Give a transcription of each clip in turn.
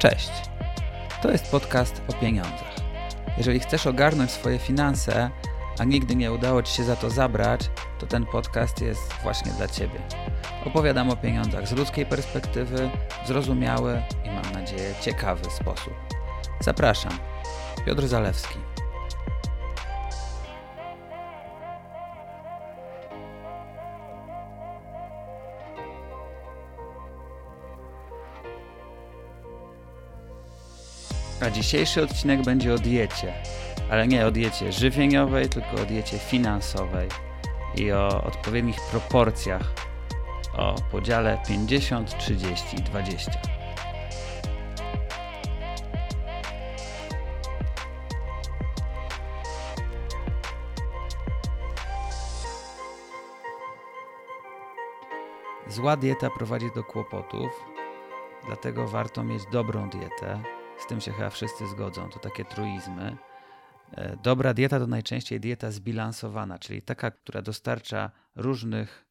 Cześć! To jest podcast o pieniądzach. Jeżeli chcesz ogarnąć swoje finanse, a nigdy nie udało Ci się za to zabrać, to ten podcast jest właśnie dla Ciebie. Opowiadam o pieniądzach z ludzkiej perspektywy, zrozumiały i mam nadzieję ciekawy sposób. Zapraszam. Piotr Zalewski. A dzisiejszy odcinek będzie o diecie, ale nie o diecie żywieniowej, tylko o diecie finansowej i o odpowiednich proporcjach, o podziale 50, 30, 20. Zła dieta prowadzi do kłopotów, dlatego warto mieć dobrą dietę. Z tym się chyba wszyscy zgodzą, to takie truizmy. E, Dobra dieta to najczęściej dieta zbilansowana, czyli taka, która dostarcza różnych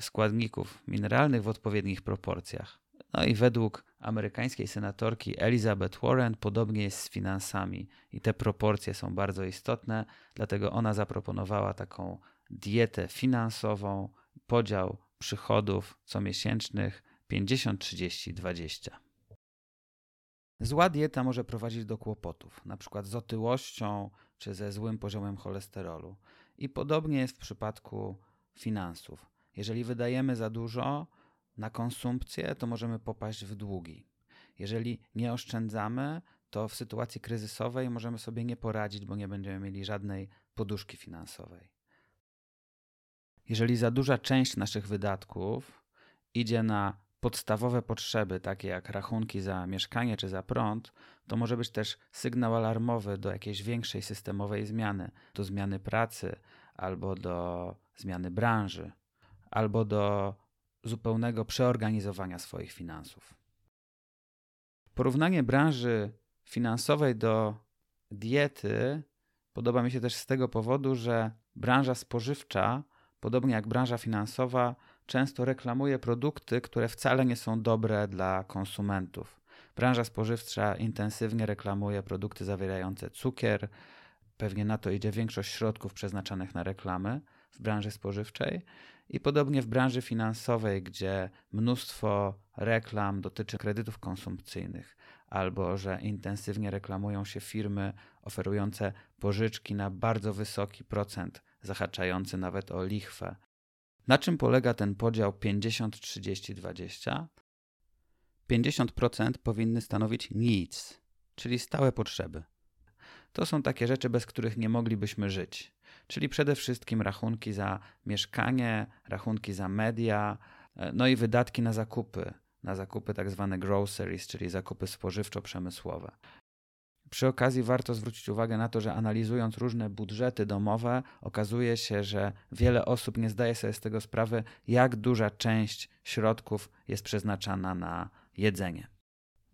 składników mineralnych w odpowiednich proporcjach. No i według amerykańskiej senatorki Elizabeth Warren podobnie jest z finansami i te proporcje są bardzo istotne, dlatego ona zaproponowała taką dietę finansową, podział przychodów comiesięcznych 50, 30, 20. Zła dieta może prowadzić do kłopotów, np. z otyłością czy ze złym poziomem cholesterolu. I podobnie jest w przypadku finansów. Jeżeli wydajemy za dużo na konsumpcję, to możemy popaść w długi. Jeżeli nie oszczędzamy, to w sytuacji kryzysowej możemy sobie nie poradzić, bo nie będziemy mieli żadnej poduszki finansowej. Jeżeli za duża część naszych wydatków idzie na podstawowe potrzeby, takie jak rachunki za mieszkanie czy za prąd, to może być też sygnał alarmowy do jakiejś większej systemowej zmiany, do zmiany pracy albo do zmiany branży, albo do zupełnego przeorganizowania swoich finansów. Porównanie branży finansowej do diety podoba mi się też z tego powodu, że branża spożywcza, podobnie jak branża finansowa, często reklamuje produkty, które wcale nie są dobre dla konsumentów. Branża spożywcza intensywnie reklamuje produkty zawierające cukier, pewnie na to idzie większość środków przeznaczonych na reklamy w branży spożywczej. I podobnie w branży finansowej, gdzie mnóstwo reklam dotyczy kredytów konsumpcyjnych, albo że intensywnie reklamują się firmy oferujące pożyczki na bardzo wysoki procent, zahaczający nawet o lichwę. Na czym polega ten podział 50, 30, 20? 50% powinny stanowić needs, czyli stałe potrzeby. To są takie rzeczy, bez których nie moglibyśmy żyć. Czyli przede wszystkim rachunki za mieszkanie, rachunki za media, no i wydatki na zakupy, na zakupy tak zwane groceries, czyli zakupy spożywczo-przemysłowe. Przy okazji warto zwrócić uwagę na to, że analizując różne budżety domowe, okazuje się, że wiele osób nie zdaje sobie z tego sprawy, jak duża część środków jest przeznaczana na jedzenie.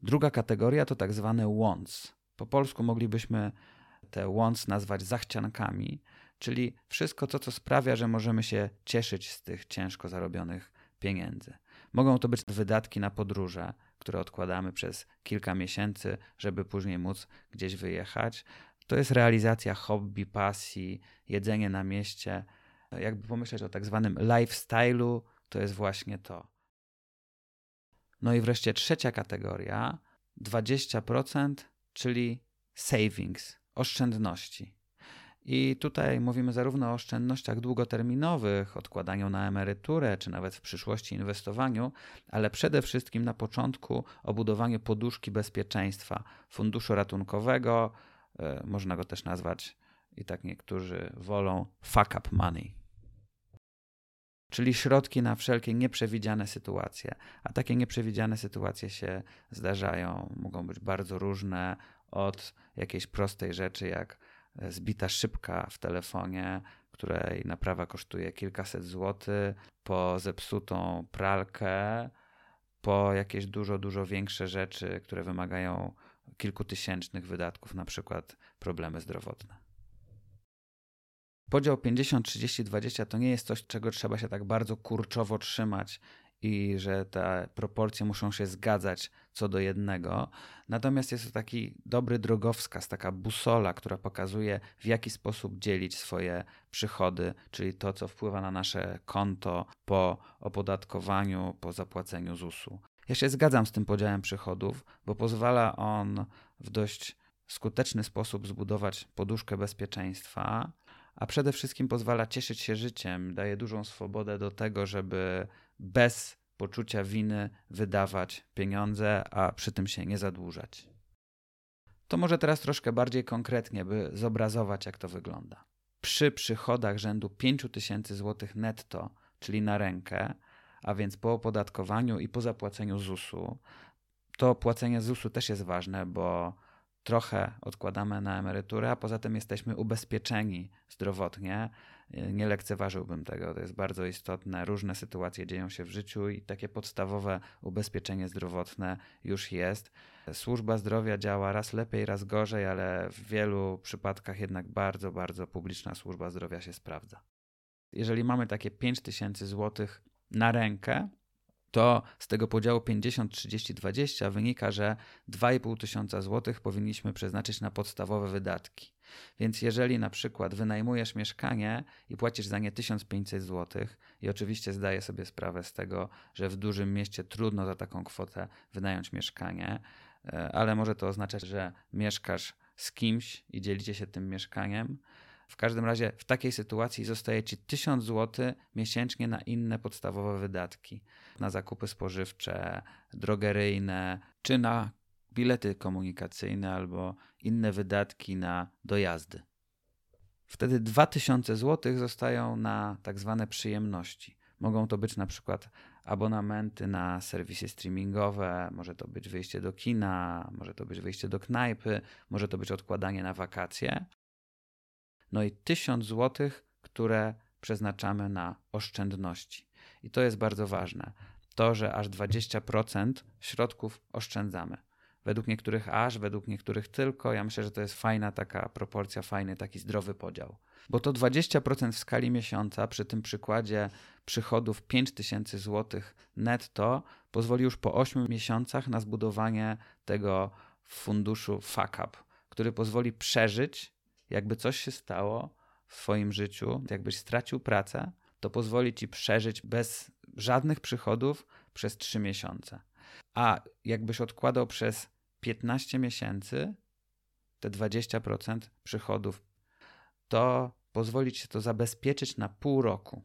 Druga kategoria to tak zwane wants. Po polsku moglibyśmy te wants nazwać zachciankami, czyli wszystko to, co sprawia, że możemy się cieszyć z tych ciężko zarobionych pieniędzy. Mogą to być wydatki na podróże, które odkładamy przez kilka miesięcy, żeby później móc gdzieś wyjechać. To jest realizacja hobby, pasji, jedzenie na mieście. Jakby pomyśleć o tak zwanym lifestyle'u, to jest właśnie to. No i wreszcie trzecia kategoria 20%, czyli savings, oszczędności. I tutaj mówimy zarówno o oszczędnościach długoterminowych, odkładaniu na emeryturę, czy nawet w przyszłości inwestowaniu, ale przede wszystkim na początku o budowaniu poduszki bezpieczeństwa, funduszu ratunkowego, e, można go też nazwać, i tak niektórzy wolą, fuck up money. Czyli środki na wszelkie nieprzewidziane sytuacje. A takie nieprzewidziane sytuacje się zdarzają, mogą być bardzo różne, od jakiejś prostej rzeczy jak zbita szybka w telefonie, której naprawa kosztuje kilkaset złotych, po zepsutą pralkę, po jakieś dużo, dużo większe rzeczy, które wymagają kilkutysięcznych wydatków, na przykład problemy zdrowotne. Podział 50, 30, 20 to nie jest coś, czego trzeba się tak bardzo kurczowo trzymać i że te proporcje muszą się zgadzać co do jednego. Natomiast jest to taki dobry drogowskaz, taka busola, która pokazuje, w jaki sposób dzielić swoje przychody, czyli to, co wpływa na nasze konto po opodatkowaniu, po zapłaceniu ZUS-u. Ja się zgadzam z tym podziałem przychodów, bo pozwala on w dość skuteczny sposób zbudować poduszkę bezpieczeństwa, a przede wszystkim pozwala cieszyć się życiem, daje dużą swobodę do tego, żeby bez poczucia winy wydawać pieniądze, a przy tym się nie zadłużać. To może teraz troszkę bardziej konkretnie, by zobrazować, jak to wygląda. Przy przychodach rzędu 5000 zł netto, czyli na rękę, a więc po opodatkowaniu i po zapłaceniu ZUS-u, to płacenie ZUS-u też jest ważne, bo trochę odkładamy na emeryturę, a poza tym jesteśmy ubezpieczeni zdrowotnie. Nie lekceważyłbym tego, to jest bardzo istotne. Różne sytuacje dzieją się w życiu i takie podstawowe ubezpieczenie zdrowotne już jest. Służba zdrowia działa raz lepiej, raz gorzej, ale w wielu przypadkach jednak bardzo, bardzo publiczna służba zdrowia się sprawdza. Jeżeli mamy takie 5 tysięcy złotych na rękę, to z tego podziału 50, 30, 20 wynika, że 2,5 tysiąca złotych powinniśmy przeznaczyć na podstawowe wydatki. Więc jeżeli na przykład wynajmujesz mieszkanie i płacisz za nie 1500 złotych i oczywiście zdaję sobie sprawę z tego, że w dużym mieście trudno za taką kwotę wynająć mieszkanie, e, ale może to oznaczać, że mieszkasz z kimś i dzielicie się tym mieszkaniem, w każdym razie w takiej sytuacji zostaje ci 1000 zł miesięcznie na inne podstawowe wydatki, na zakupy spożywcze, drogeryjne, czy na bilety komunikacyjne albo inne wydatki na dojazdy. Wtedy 2000 zł zostają na tak zwane przyjemności. Mogą to być na przykład abonamenty na serwisy streamingowe, może to być wyjście do kina, może to być wyjście do knajpy, może to być odkładanie na wakacje no i 1000 zł, które przeznaczamy na oszczędności. I to jest bardzo ważne. To, że aż 20% środków oszczędzamy. Według niektórych aż, według niektórych tylko. Ja myślę, że to jest fajna taka proporcja, fajny taki zdrowy podział. Bo to 20% w skali miesiąca, przy tym przykładzie przychodów 5000 zł netto, pozwoli już po 8 miesiącach na zbudowanie tego funduszu fuck up, który pozwoli przeżyć jakby coś się stało w Twoim życiu, jakbyś stracił pracę, to pozwoli Ci przeżyć bez żadnych przychodów przez 3 miesiące. A jakbyś odkładał przez 15 miesięcy te 20% przychodów, to pozwoli Ci to zabezpieczyć na pół roku.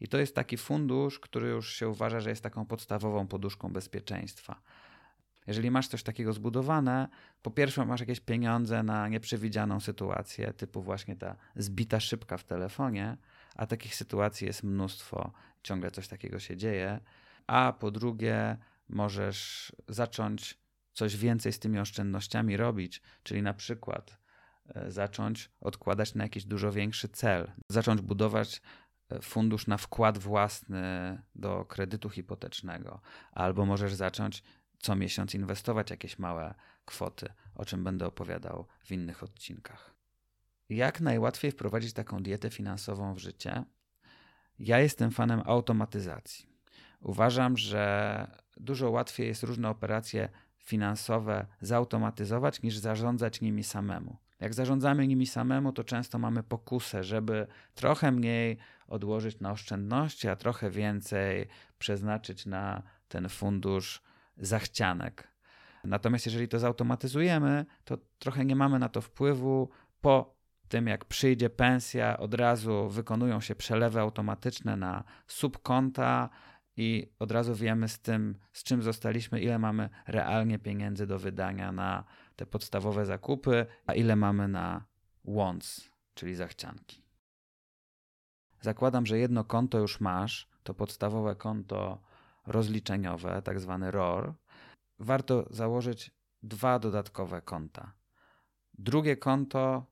I to jest taki fundusz, który już się uważa, że jest taką podstawową poduszką bezpieczeństwa. Jeżeli masz coś takiego zbudowane, po pierwsze masz jakieś pieniądze na nieprzewidzianą sytuację, typu właśnie ta zbita szybka w telefonie, a takich sytuacji jest mnóstwo, ciągle coś takiego się dzieje. A po drugie, możesz zacząć coś więcej z tymi oszczędnościami robić, czyli na przykład e, zacząć odkładać na jakiś dużo większy cel, zacząć budować e, fundusz na wkład własny do kredytu hipotecznego, albo możesz zacząć co miesiąc inwestować jakieś małe kwoty, o czym będę opowiadał w innych odcinkach. Jak najłatwiej wprowadzić taką dietę finansową w życie? Ja jestem fanem automatyzacji. Uważam, że dużo łatwiej jest różne operacje finansowe zautomatyzować niż zarządzać nimi samemu. Jak zarządzamy nimi samemu, to często mamy pokusę, żeby trochę mniej odłożyć na oszczędności, a trochę więcej przeznaczyć na ten fundusz zachcianek. Natomiast jeżeli to zautomatyzujemy, to trochę nie mamy na to wpływu. Po tym, jak przyjdzie pensja, od razu wykonują się przelewy automatyczne na subkonta i od razu wiemy z tym, z czym zostaliśmy, ile mamy realnie pieniędzy do wydania na te podstawowe zakupy, a ile mamy na wants, czyli zachcianki. Zakładam, że jedno konto już masz, to podstawowe konto rozliczeniowe, tak zwany ROR, warto założyć dwa dodatkowe konta. Drugie konto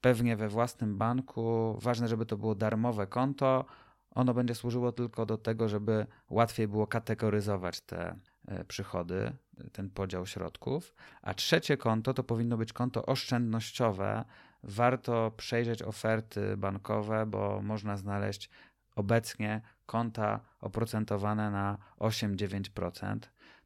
pewnie we własnym banku, ważne, żeby to było darmowe konto. Ono będzie służyło tylko do tego, żeby łatwiej było kategoryzować te e, przychody, ten podział środków. A trzecie konto to powinno być konto oszczędnościowe. Warto przejrzeć oferty bankowe, bo można znaleźć obecnie konta oprocentowane na 8-9%,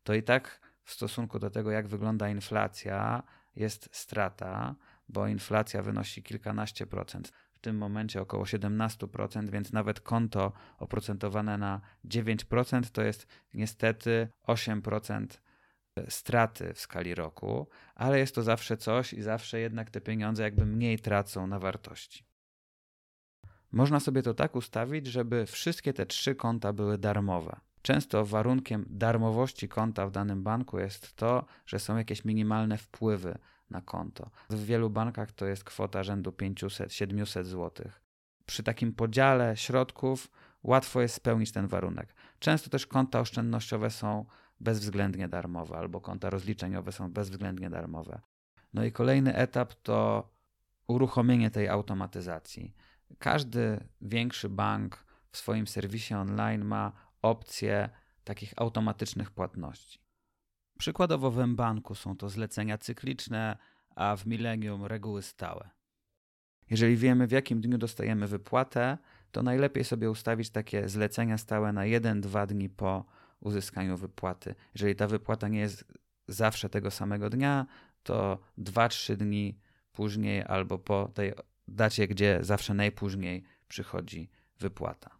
to i tak w stosunku do tego, jak wygląda inflacja, jest strata, bo inflacja wynosi kilkanaście procent. W tym momencie około 17%, więc nawet konto oprocentowane na 9% to jest niestety 8% straty w skali roku, ale jest to zawsze coś i zawsze jednak te pieniądze jakby mniej tracą na wartości. Można sobie to tak ustawić, żeby wszystkie te trzy konta były darmowe. Często warunkiem darmowości konta w danym banku jest to, że są jakieś minimalne wpływy na konto. W wielu bankach to jest kwota rzędu 500-700 zł. Przy takim podziale środków łatwo jest spełnić ten warunek. Często też konta oszczędnościowe są bezwzględnie darmowe, albo konta rozliczeniowe są bezwzględnie darmowe. No i kolejny etap to uruchomienie tej automatyzacji. Każdy większy bank w swoim serwisie online ma opcję takich automatycznych płatności. Przykładowo w mBanku są to zlecenia cykliczne, a w Millennium reguły stałe. Jeżeli wiemy, w jakim dniu dostajemy wypłatę, to najlepiej sobie ustawić takie zlecenia stałe na 1-2 dni po uzyskaniu wypłaty. Jeżeli ta wypłata nie jest zawsze tego samego dnia, to 2-3 dni później albo po tej dacie, gdzie zawsze najpóźniej przychodzi wypłata.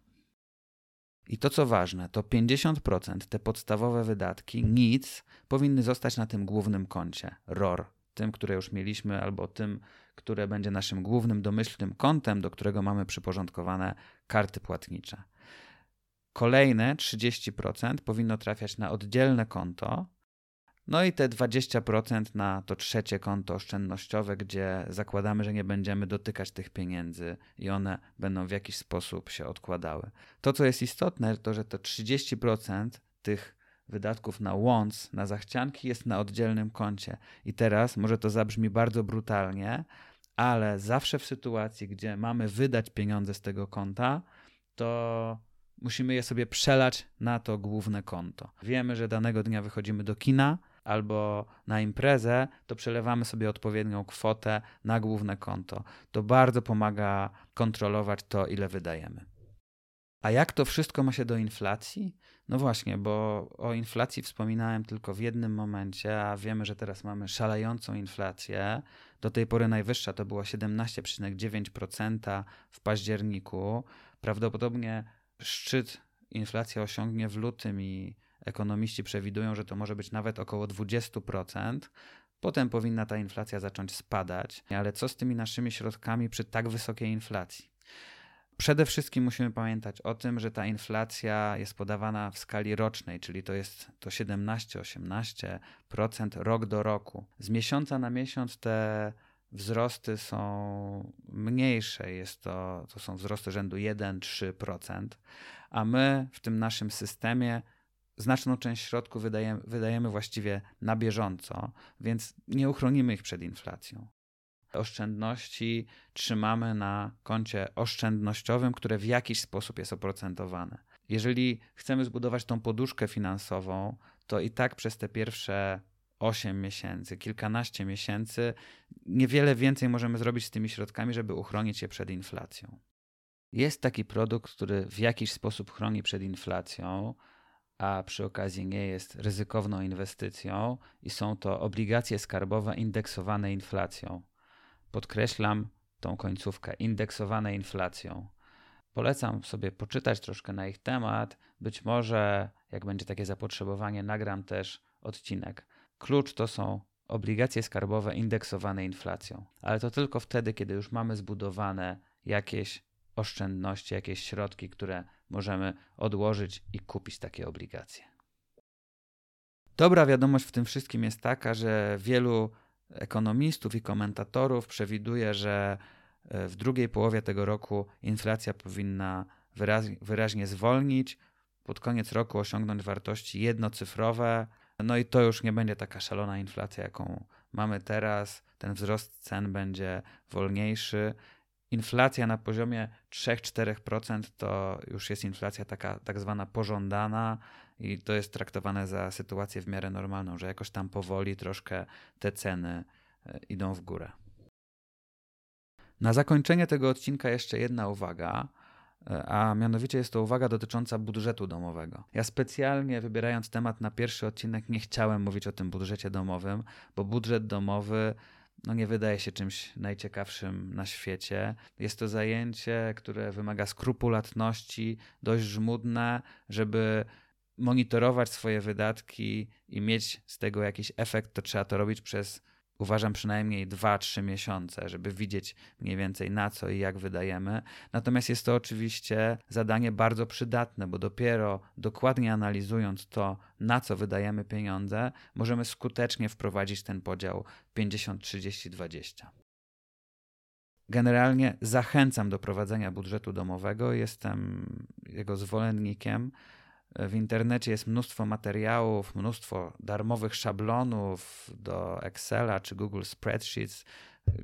I to co ważne, to 50% te podstawowe wydatki, nic, powinny zostać na tym głównym koncie ROR, tym, które już mieliśmy, albo tym, które będzie naszym głównym domyślnym kontem, do którego mamy przyporządkowane karty płatnicze. Kolejne 30% powinno trafiać na oddzielne konto, no i te 20% na to trzecie konto oszczędnościowe, gdzie zakładamy, że nie będziemy dotykać tych pieniędzy i one będą w jakiś sposób się odkładały. To, co jest istotne, to że to 30% tych wydatków na łąc, na zachcianki jest na oddzielnym koncie. I teraz może to zabrzmi bardzo brutalnie, ale zawsze w sytuacji, gdzie mamy wydać pieniądze z tego konta, to musimy je sobie przelać na to główne konto. Wiemy, że danego dnia wychodzimy do kina albo na imprezę, to przelewamy sobie odpowiednią kwotę na główne konto. To bardzo pomaga kontrolować to, ile wydajemy. A jak to wszystko ma się do inflacji? No właśnie, bo o inflacji wspominałem tylko w jednym momencie, a wiemy, że teraz mamy szalejącą inflację. Do tej pory najwyższa to było 17,9% w październiku. Prawdopodobnie szczyt inflacja osiągnie w lutym i ekonomiści przewidują, że to może być nawet około 20%. Potem powinna ta inflacja zacząć spadać, ale co z tymi naszymi środkami przy tak wysokiej inflacji? Przede wszystkim musimy pamiętać o tym, że ta inflacja jest podawana w skali rocznej, czyli to jest to 17-18% rok do roku. Z miesiąca na miesiąc te wzrosty są mniejsze, jest to, to są wzrosty rzędu 1-3%, a my w tym naszym systemie znaczną część środków wydajemy, wydajemy właściwie na bieżąco, więc nie uchronimy ich przed inflacją. Oszczędności trzymamy na koncie oszczędnościowym, które w jakiś sposób jest oprocentowane. Jeżeli chcemy zbudować tą poduszkę finansową, to i tak przez te pierwsze 8 miesięcy, kilkanaście miesięcy, niewiele więcej możemy zrobić z tymi środkami, żeby uchronić je przed inflacją. Jest taki produkt, który w jakiś sposób chroni przed inflacją, a przy okazji nie jest ryzykowną inwestycją, i są to obligacje skarbowe indeksowane inflacją. Podkreślam tą końcówkę indeksowane inflacją. Polecam sobie poczytać troszkę na ich temat. Być może, jak będzie takie zapotrzebowanie, nagram też odcinek. Klucz to są obligacje skarbowe indeksowane inflacją, ale to tylko wtedy, kiedy już mamy zbudowane jakieś oszczędności, jakieś środki, które możemy odłożyć i kupić takie obligacje. Dobra wiadomość w tym wszystkim jest taka, że wielu ekonomistów i komentatorów przewiduje, że e, w drugiej połowie tego roku inflacja powinna wyraźnie zwolnić, pod koniec roku osiągnąć wartości jednocyfrowe. No i to już nie będzie taka szalona inflacja, jaką mamy teraz. Ten wzrost cen będzie wolniejszy inflacja na poziomie 3-4% to już jest inflacja taka tak zwana pożądana i to jest traktowane za sytuację w miarę normalną, że jakoś tam powoli troszkę te ceny e, idą w górę. Na zakończenie tego odcinka jeszcze jedna uwaga. a mianowicie jest to uwaga dotycząca budżetu domowego. Ja specjalnie wybierając temat na pierwszy odcinek nie chciałem mówić o tym budżecie domowym, bo budżet domowy no nie wydaje się czymś najciekawszym na świecie. Jest to zajęcie, które wymaga skrupulatności, dość żmudne, żeby monitorować swoje wydatki i mieć z tego jakiś efekt, to trzeba to robić przez uważam przynajmniej 2-3 miesiące, żeby widzieć mniej więcej na co i jak wydajemy. Natomiast jest to oczywiście zadanie bardzo przydatne, bo dopiero dokładnie analizując to, na co wydajemy pieniądze, możemy skutecznie wprowadzić ten podział 50-30-20. Generalnie zachęcam do prowadzenia budżetu domowego, jestem jego zwolennikiem. W internecie jest mnóstwo materiałów, mnóstwo darmowych szablonów do Excela czy Google Spreadsheets,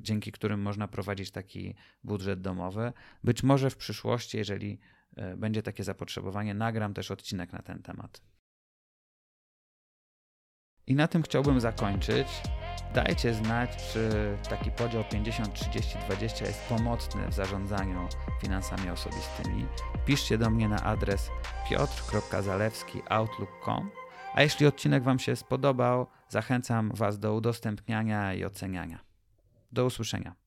dzięki którym można prowadzić taki budżet domowy. Być może w przyszłości, jeżeli e, będzie takie zapotrzebowanie, nagram też odcinek na ten temat. I na tym chciałbym zakończyć. Dajcie znać, czy taki podział 50, 30, 20 jest pomocny w zarządzaniu finansami osobistymi. Piszcie do mnie na adres piotr.zalewski.outlook.com. A jeśli odcinek Wam się spodobał, zachęcam Was do udostępniania i oceniania. Do usłyszenia.